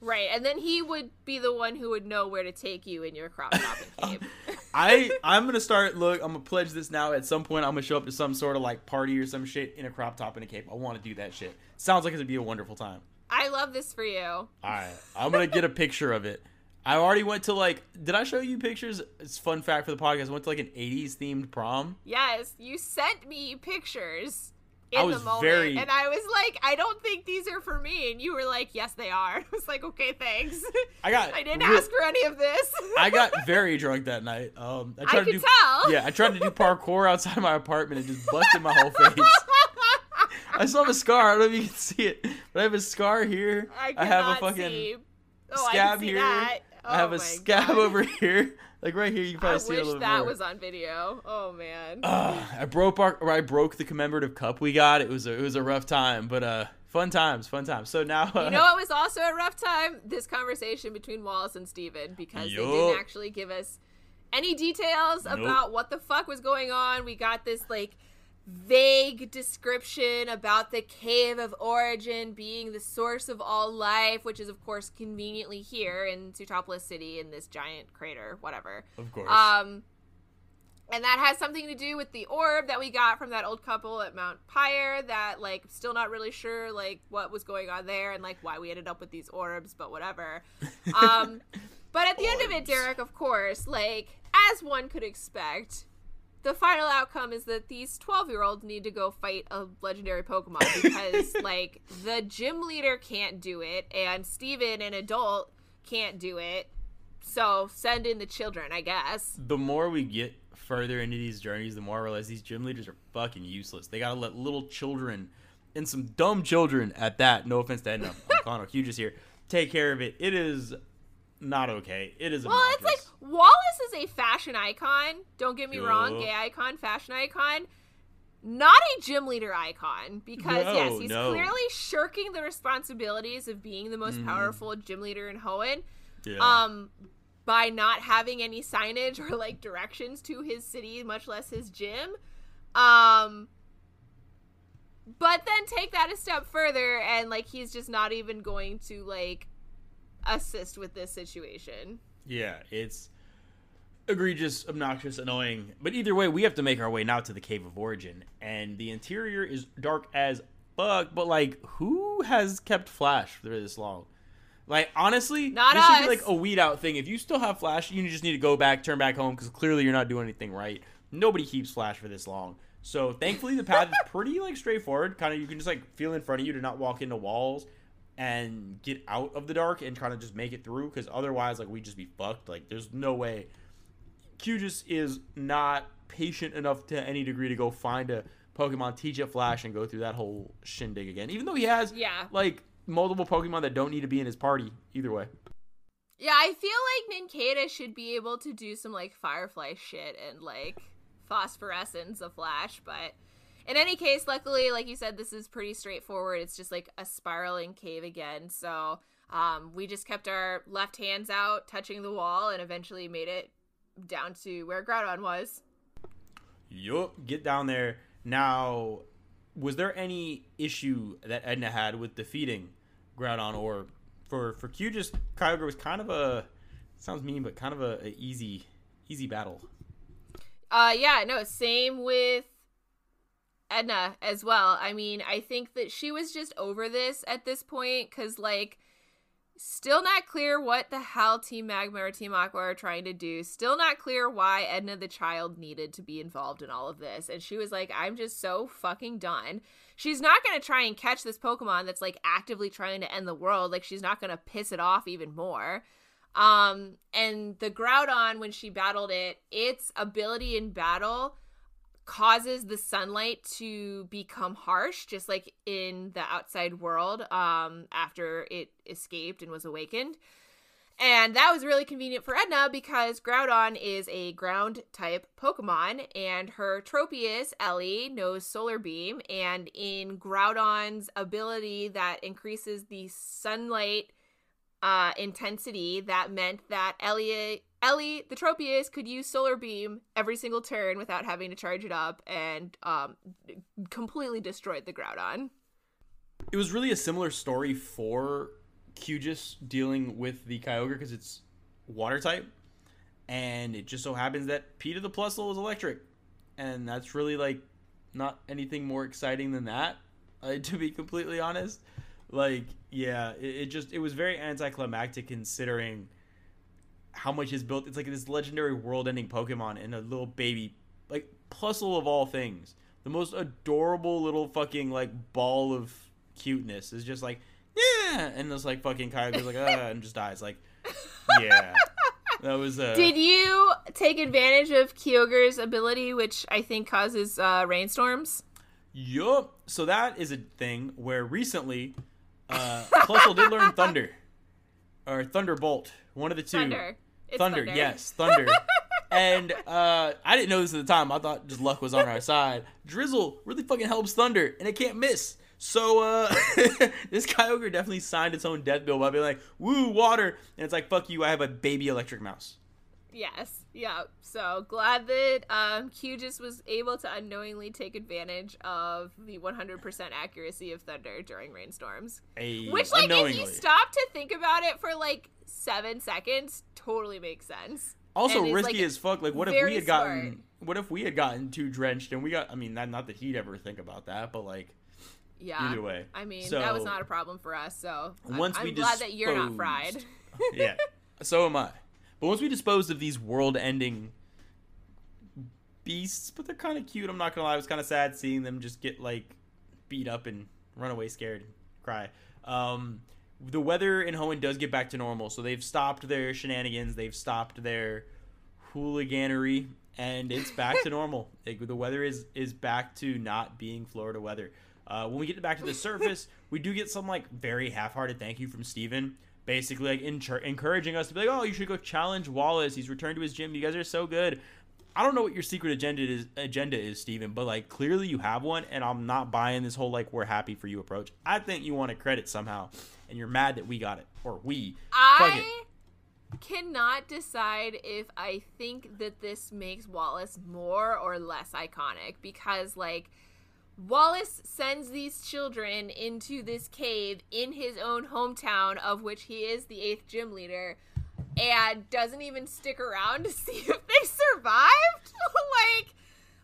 right, and then he would be the one who would know where to take you in your crop top and (laughs) cape. I (laughs) I'm gonna start. Look, I'm gonna pledge this now. At some point, I'm gonna show up to some sort of like party or some shit in a crop top and a cape. I want to do that shit. Sounds like it'd be a wonderful time. I love this for you. All right, I'm gonna get a picture of it. I already went to like. Did I show you pictures? It's fun fact for the podcast. I went to like an '80s themed prom. Yes, you sent me pictures in I was the moment, very- and I was like, I don't think these are for me, and you were like, Yes, they are. (laughs) I was like, Okay, thanks. (laughs) I got. I didn't ask for any of this. (laughs) I got very drunk that night. Um, I I tried to do. tell. Yeah, I tried to do parkour outside my apartment and just busted my whole face. I still have a scar. I don't know if you can see it, but I have a scar here. I, I have a fucking see. Oh, I can see here. That. I have Oh a scab God. over here, (laughs) like right here. You can probably I see a wish little that more. was on video. Oh man. Uh, I broke our, or I broke the commemorative cup we got. It was a, it was a rough time, but uh, fun times, fun times. So now, uh, You know it was also a rough time? This conversation between Wallace and Steven because they didn't actually give us any details Nope. about what the fuck was going on. We got this like vague description about the cave of origin being the source of all life, which is of course conveniently here in Sootopolis City in this giant crater, whatever. of course, Um, and that has something to do with the orb that we got from that old couple at Mount Pyre. That like still not really sure like what was going on there and like why we ended up with these orbs, but whatever. (laughs) Um, but at the end of it, Derek, of course, like as one could expect. The final outcome is that these 12 year olds need to go fight a legendary Pokemon because, (laughs) like, the gym leader can't do it, and Steven, an adult, can't do it. So send in the children, I guess. the more we get further into these journeys, the more I realize these gym leaders are fucking useless. They gotta let little children and some dumb children at that. No offense to Edna, I'm (laughs) calling Hughes here. Take care of it. It is not okay. It is. Well, it's like Wallace is a fashion icon. Don't get me wrong, gay icon, fashion icon. Not a gym leader icon because No, yes, he's no. clearly shirking the responsibilities of being the most powerful gym leader in Hoenn. Yeah. Um, by not having any signage (laughs) or like directions to his city, much less his gym. Um, but then take that a step further and like he's just not even going to like assist with this situation. Yeah, it's egregious, obnoxious, annoying. But either way, we have to make our way now to the Cave of Origin, and the interior is dark as fuck. But like, who has kept Flash for this long? Like, honestly, Not this should be like a weed out thing. If you still have Flash, you just need to go back, turn back home, because clearly you're not doing anything right. Nobody keeps Flash for this long. So thankfully, the path is (laughs) pretty like straightforward. Kind of, you can just like feel in front of you to not walk into walls and get out of the dark and kind of just make it through because otherwise like we just be fucked. Like there's no way. Q just is not patient enough to any degree to go find a pokemon teach it flash and go through that whole shindig again. Even though he has Yeah. like multiple pokemon that don't need to be in his party either way. Yeah, I feel like Nincada should be able to do some like Firefly shit and like phosphorescence of Flash, but in any case, luckily, like you said, this is pretty straightforward. It's just like a spiraling cave again. So um, we just kept our left hands out, touching the wall, and eventually made it down to where Groudon was. yup get down there now was there any issue that edna had with defeating groudon or for for q just kyogre was kind of a sounds mean but kind of a, a easy easy battle Uh, yeah, no, same with Edna as well. I mean, I think that she was just over this at this point because, like, still not clear what the hell Team Magma or Team Aqua are trying to do. Still not clear why Edna the child needed to be involved in all of this. And she was like, I'm just so fucking done. She's not going to try and catch this Pokemon that's, like, actively trying to end the world. Like, she's not going to piss it off even more. Um, and the Groudon, when she battled it, its ability in battle causes the sunlight to become harsh, just like in the outside world, um, after it escaped and was awakened. And that was really convenient for Edna because Groudon is a ground type Pokemon, and her Tropius, Ellie, knows Solar Beam. And in Groudon's ability that increases the sunlight uh, intensity, that meant that Ellie, Ellie, the Tropius, could use Solar Beam every single turn without having to charge it up, and um, completely destroyed the Groudon. it was really a similar story for Qgis dealing with the Kyogre because it's water type, and it just so happens that Peter the Plusle is electric, and that's really like not anything more exciting than that, uh, (laughs) to be completely honest. Like, yeah, it, it just it was very anticlimactic considering how much is built. It's like this legendary world-ending Pokemon and a little baby, like Plusle of all things, the most adorable little fucking like ball of cuteness is just like yeah, and this like fucking Kyogre's like ah, and just dies. Like yeah, that was uh. Did you take advantage of Kyogre's ability, which I think causes uh, rainstorms? Yup. So that is a thing where recently, uh, Plusle did learn Thunder, or Thunderbolt, one of the two. Thunder. It's thunder, yes, (laughs) Thunder. and uh, I didn't know this at the time. I thought just luck was on our side. Drizzle really fucking helps Thunder, and it can't miss. So uh, (laughs) this Kyogre definitely signed its own death bill by being like, "Woo, water," and it's like, "Fuck you, I have a baby electric mouse." Yes. Yeah. So glad that um, Q just was able to unknowingly take advantage of the 100% accuracy of thunder during rainstorms. A, Which, like, if you stop to think about it for like seven seconds, totally makes sense. also risky like, as fuck. Like, what if we had gotten? smart. What if we had gotten too drenched and we got? I mean, not not that he'd ever think about that, but like, Yeah. Either way. I mean, So- that was not a problem for us. So I'm- Once I'm, we glad that you're not fried. (laughs) (laughs) yeah, so am I. But once we disposed of these world-ending beasts, but they're kind of cute. I'm not gonna lie. It was kind of sad seeing them just get like beat up and run away scared, and cry. Um, the weather in Hoenn does get back to normal, so they've stopped their shenanigans. They've stopped their hooliganery, and it's back to (laughs) normal. Like, the weather is is back to not being Florida weather. Uh, when we get back to the surface, (laughs) we do get some like very half-hearted thank you from Steven. Basically, like encour- encouraging us to be like, "Oh, you should go challenge Wallace. He's returned to his gym. You guys are so good." I don't know what your secret agenda is, agenda is, Steven, but like clearly you have one, and I'm not buying this whole like we're happy for you approach. I think you want to credit somehow, and you're mad that we got it or we. I cannot decide if I think that this makes Wallace more or less iconic because, like, Wallace sends these children into this cave in his own hometown, of which he is the eighth gym leader, and doesn't even stick around to (laughs) see if they survived. (laughs) like,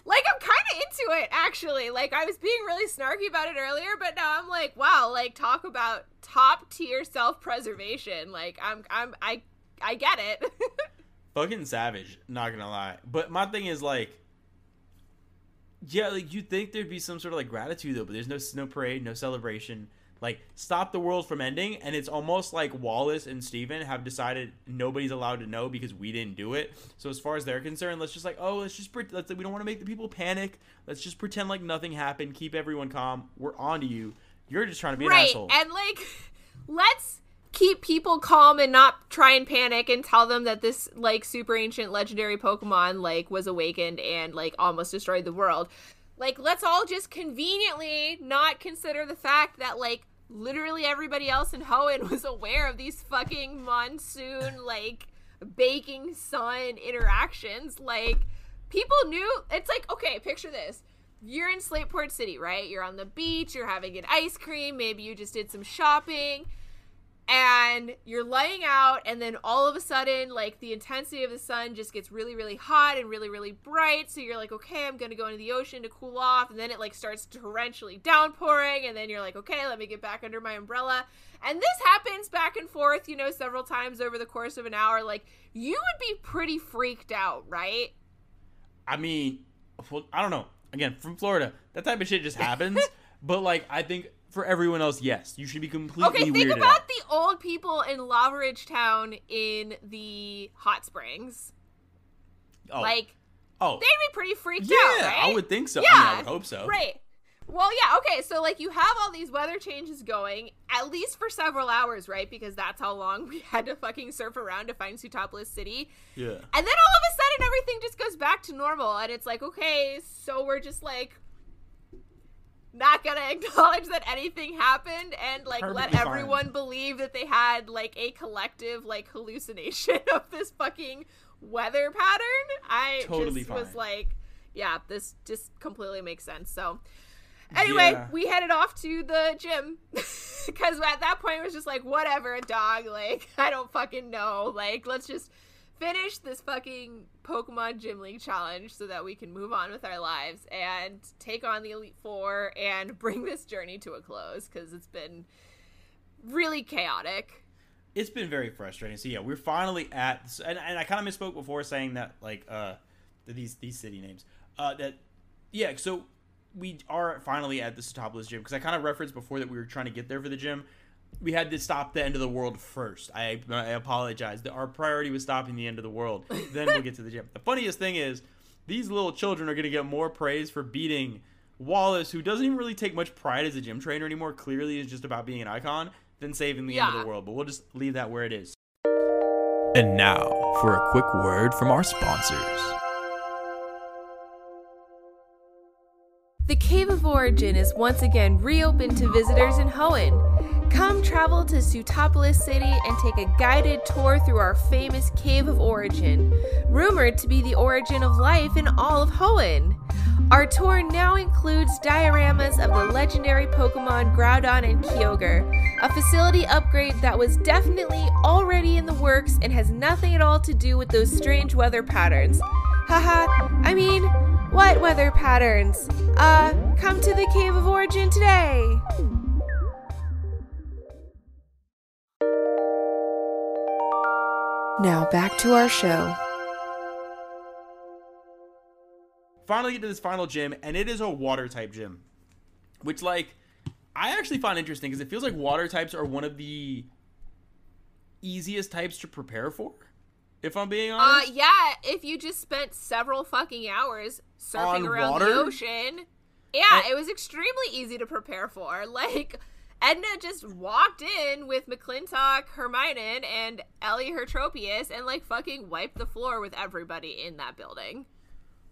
like I'm kind of into it actually. Like I was being really snarky about it earlier, but now I'm like, wow, like talk about top tier self-preservation. Like I'm I'm I I get it. (laughs) fucking savage not gonna lie but my thing is like yeah like you'd think there'd be some sort of like gratitude though but there's no no parade no celebration like stop the world from ending. And it's almost like wallace and steven have decided nobody's allowed to know because we didn't do it. So as far as they're concerned let's just like oh let's just pre- let's we don't want to make the people panic. Let's just pretend like nothing happened. Keep everyone calm. We're on to you. You're just trying to be an right. asshole. And like (laughs) let's keep people calm and not try and panic and tell them that this like super ancient legendary Pokemon like was awakened and like almost destroyed the world. Like let's all just conveniently not consider the fact that like literally everybody else in Hoenn (laughs) was aware of these fucking monsoon like baking sun interactions. Like people knew it's like okay picture this. You're in Slateport City, right? You're on the beach, you're having an ice cream, maybe you just did some shopping, and you're laying out, and then all of a sudden, like the intensity of the sun just gets really, really hot and really, really bright. So you're like, okay, I'm gonna go into the ocean to cool off, and then it like starts torrentially downpouring, and then you're like, okay, let me get back under my umbrella. And this happens back and forth, you know, several times over the course of an hour. Like, you would be pretty freaked out, right? I mean, I don't know. Again, from Florida, that type of shit just happens. (laughs) but like, I think for everyone else, yes, you should be completely Okay, think about out. the old people in Lavaridge Town in the hot springs. Oh, Like, oh, they'd be pretty freaked yeah, out, right? I would think so. Yeah, I, mean, I would hope so. Right. Well, yeah, okay, so like you have all these weather changes going, at least for several hours, right? Because that's how long (laughs) we had to fucking surf around to find Sootopolis City. Yeah. And then all of a sudden everything just goes back to normal and it's like, okay, so we're just like not gonna (laughs) acknowledge that anything happened and like let fine. everyone believe that they had like a collective like hallucination (laughs) of this fucking weather pattern. I Totally just was like, yeah, this just completely makes sense. So Anyway, Yeah. we headed off to the gym (laughs) because at that point it was just like, whatever, dog. Like, I don't fucking know. Like, let's just finish this fucking Pokemon Gym League challenge so that we can move on with our lives and take on the Elite Four and (laughs) bring this journey to a close because it's been really chaotic. it's been very frustrating. So yeah, we're finally at, and, and I kind of misspoke before saying that like uh these these city names. Uh, that yeah. So we are finally at the Sootopolis gym because I kind of referenced before that we were trying to get there for the gym. We had to stop the end of the world first. I, I apologize. Our priority was stopping the end of the world. Then we'll get to the gym. The funniest thing is, these little children are going to get more praise for beating Wallace, who doesn't even really take much pride as a gym trainer anymore. Clearly, is just about being an icon, than saving the end of the world. But we'll just leave that where it is. And now for a quick word from our sponsors. The Cave of Origin is once again reopened to visitors in Hoenn. Come travel to Sootopolis City and take a guided tour through our famous Cave of Origin, rumored to be the origin of life in all of Hoenn. Our tour now includes dioramas of the legendary Pokemon Groudon and Kyogre, a facility upgrade that was definitely already in the works and has nothing at all to do with those strange weather patterns. Haha, I mean, what weather patterns? Uh, come to the Cave of Origin today! Now back to our show. finally get to this final gym, and it is a water type gym, which like I actually find interesting because it feels like water types are one of the easiest types to prepare for. If I'm being Uh, honest, yeah, if you just spent several fucking hours surfing On around water? the ocean, yeah, And- it was extremely easy to prepare for. (laughs) Like, Edna just walked in with McClintock, Hermione, and Ellie Hertropius and, like, fucking wiped the floor with everybody in that building.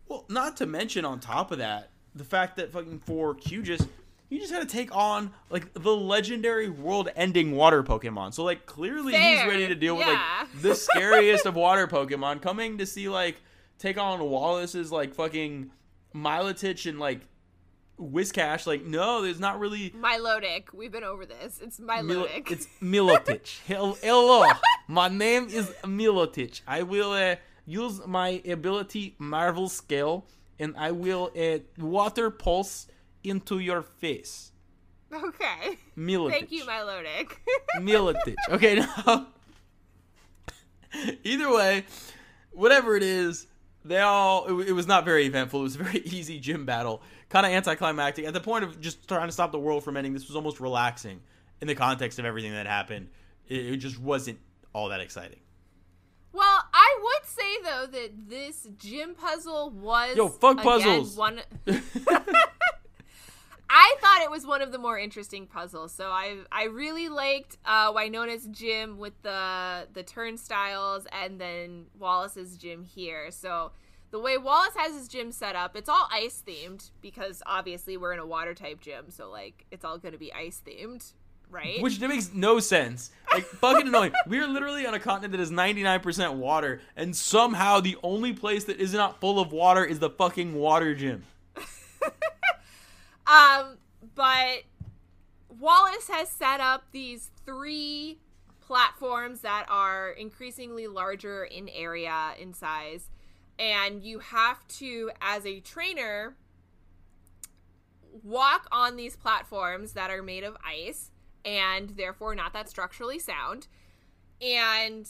well, not to mention on top of that, the fact that fucking for QGIS, you just had to take on like the legendary world-ending water Pokemon. So like clearly he's ready to deal with like the (laughs) scariest of water Pokemon coming to see like take on Wallace's like fucking Milotic and like Whiscash. Like no, there's not really. Milotic, we've been over this. It's Mil- Milotic. it's Milotic. (laughs) Hello, my name is Milotic. I will uh, use my ability Marvel Scale, and I will uh, water pulse into your face. okay. Milotic. Thank you, Milotic. (laughs) Milotic. Okay, now. (laughs) Either way, whatever it is, they all. It, it was not very eventful. It was a very easy gym battle. Kind of anticlimactic. At the point of just trying to stop the world from ending, this was almost relaxing in the context of everything that happened. It, it just wasn't all that exciting. Well, I would say though that this gym puzzle was Yo, fuck again, puzzles. One, (laughs) (laughs) I thought it was one of the more interesting puzzles. So I I really liked uh, Winona's gym with the the turnstiles, and then Wallace's gym here. So the way Wallace has his gym set up, it's all ice themed because obviously we're in a water type gym, so like it's all going to be ice themed, right? Which makes no sense. Like fucking annoying. (laughs) We are literally on a continent that is 99% water, and somehow the only place that is not full of water is the fucking water gym. (laughs) Um, but Wallace has set up these three platforms that are increasingly larger in area, in size, and you have to, as a trainer, walk on these platforms that are made of ice and therefore not that structurally sound. And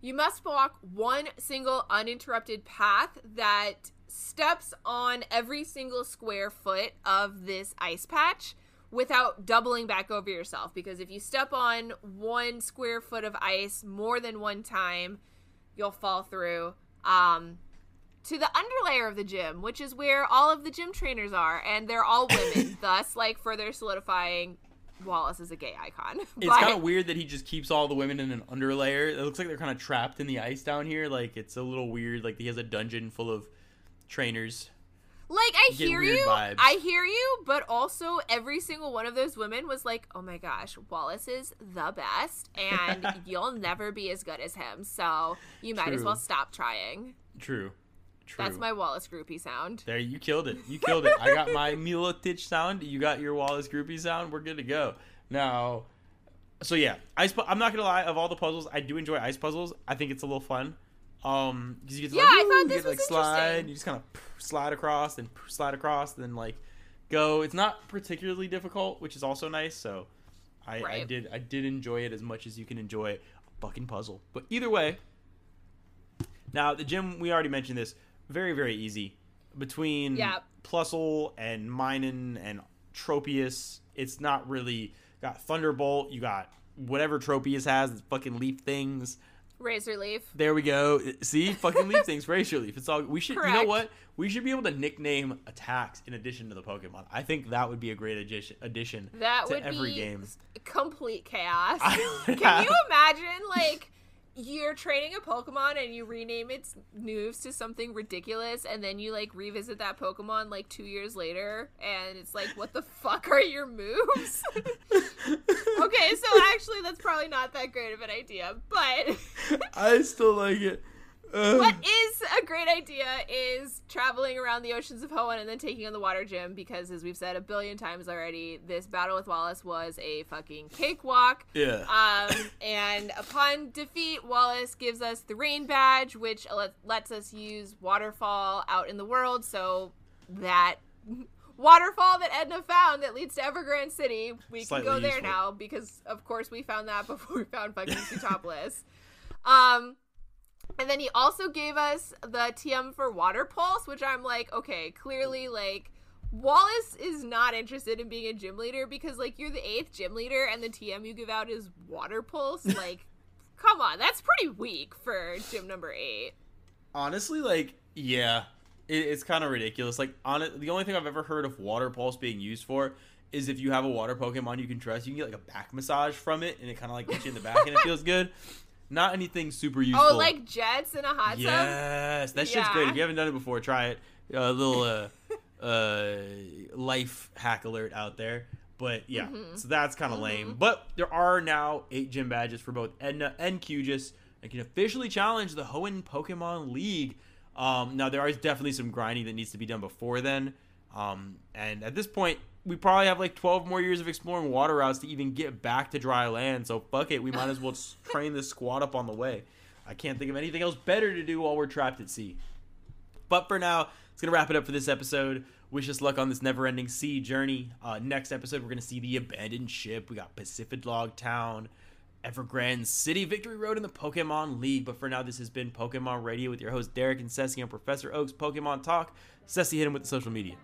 you must walk one single uninterrupted path that steps on every single square foot of this ice patch without doubling back over yourself. Because if you step on one square foot of ice more than one time, you'll fall through. Um, to the underlayer of the gym, which is where all of the gym trainers are, and they're all women, (laughs) thus like further solidifying Wallace as a gay icon. (laughs) It's But- kind of weird that he just keeps all the women in an underlayer. It looks like they're kind of trapped in the ice down here. Like it's a little weird. Like he has a dungeon full of trainers. Like I hear you, vibes. I hear you, but also every single one of those women was like, "Oh my gosh, Wallace is the best, and (laughs) you'll never be as good as him. So you might as well stop trying." True. True. That's my Wallace groupie sound. There, you killed it. You killed it. I got my (laughs) Milotich sound. You got your Wallace Groupie sound. We're good to go. Now, so yeah, ice. pu- I'm not gonna lie. Of all the puzzles, I do enjoy ice puzzles. I think it's a little fun. Um, because you get to Yeah, like, I thought you get to, like was slide. You just kind of slide across, and slide across, then like go. It's not particularly difficult, which is also nice. So, I, I did I did enjoy it as much as you can enjoy it. fucking puzzle. But either way, now the gym we already mentioned this very very easy between Yeah. Plusle and Minun and Tropius. It's not really got Thunderbolt. You got whatever Tropius has, it's fucking leaf things. Razor Leaf. There we go. (laughs) See, fucking leaf things, Razor Leaf. It's all we should. You know what? We should be able to nickname attacks in addition to the Pokemon. I think that would be a great addition. Addition That to would every be game. complete chaos. (laughs) I Can you (laughs) imagine like you're training a Pokemon and you rename its moves to something ridiculous and then you like revisit that Pokemon like 2 years later and it's like what the fuck are your moves? (laughs) okay, so actually that's probably not that great of an idea, but (laughs) I still like it. What is a great idea is traveling around the oceans of Hoenn and then taking on the water gym because as we've said a billion times already, this battle with Wallace was a fucking cakewalk. Yeah. Um, and upon defeat, Wallace gives us the rain badge, which let, lets us use waterfall out in the world. So that waterfall that Edna found that leads to Evergrande City, we Slightly can go there useful. now because, of course, we found that (laughs) before we found fucking (laughs) Zootopolis. um, and then he also gave us the TM for Water Pulse, which I'm like, okay, clearly, like, Wallace is not interested in being a gym leader because, like, you're the eighth gym leader and the TM you give out is Water Pulse. (laughs) Like, come on, that's pretty weak for gym number eight. Honestly, like, yeah, it, it's kind of ridiculous. Like, on the only thing I've ever heard of Water Pulse being used for is if you have a water Pokemon you can trust, you can get like a back massage from it, and it kind of like gets you in the back, and it (laughs) feels good. Not anything super useful. Oh, like jets in a hot tub? Yes, that shit's great. If you haven't done it before, try it. A little uh, (laughs) uh, life hack alert out there. But yeah, Mm-hmm. so that's kind of lame. But there are now eight gym badges for both Edna and Cugis and can officially challenge the Hoenn Pokemon League. Um, now there is definitely some grinding that needs to be done before then. Um, and at this point, we probably have like 12 more years of exploring water routes to even get back to dry land. So fuck it, we might as well train this squad up on the way. I can't think of anything else better to do while we're trapped at sea. But for now, it's gonna wrap it up for this episode. Wish us luck on this never-ending sea journey. Uh, next episode, we're gonna see the abandoned ship. We got Pacifidlog Town, Evergrande City, Victory Road, and the Pokemon League. But for now, this has been Pokemon Radio with your host Derek and Ceci on Professor Oak's Pokemon Talk. Ceci, hit him with the social media.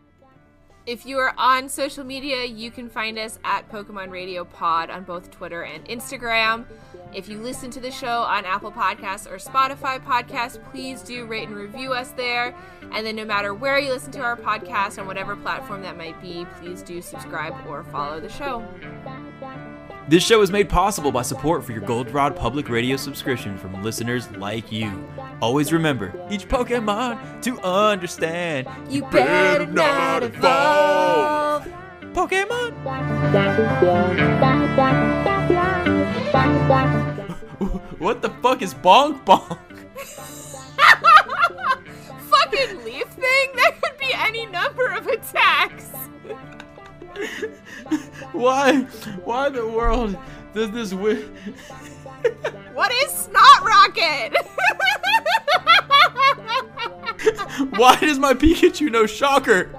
If you are on social media, you can find us at Pokemon Radio Pod on both Twitter and Instagram. If you listen to the show on Apple Podcasts or Spotify Podcasts, please do rate and review us there. And then, no matter where you listen to our podcast, on whatever platform that might be, please do subscribe or follow the show. This show is made possible by support for your Goldrod Public Radio subscription from listeners like you. Always remember, each Pokemon to understand. You better not evolve. Pokemon! (laughs) What the fuck is Bonk Bonk? (laughs) Fucking leaf thing? That could be any number of attacks. (laughs) (laughs) Why? Why in the world does this wi- (laughs) What is Snot Rocket? (laughs) Why does my Pikachu know Shocker?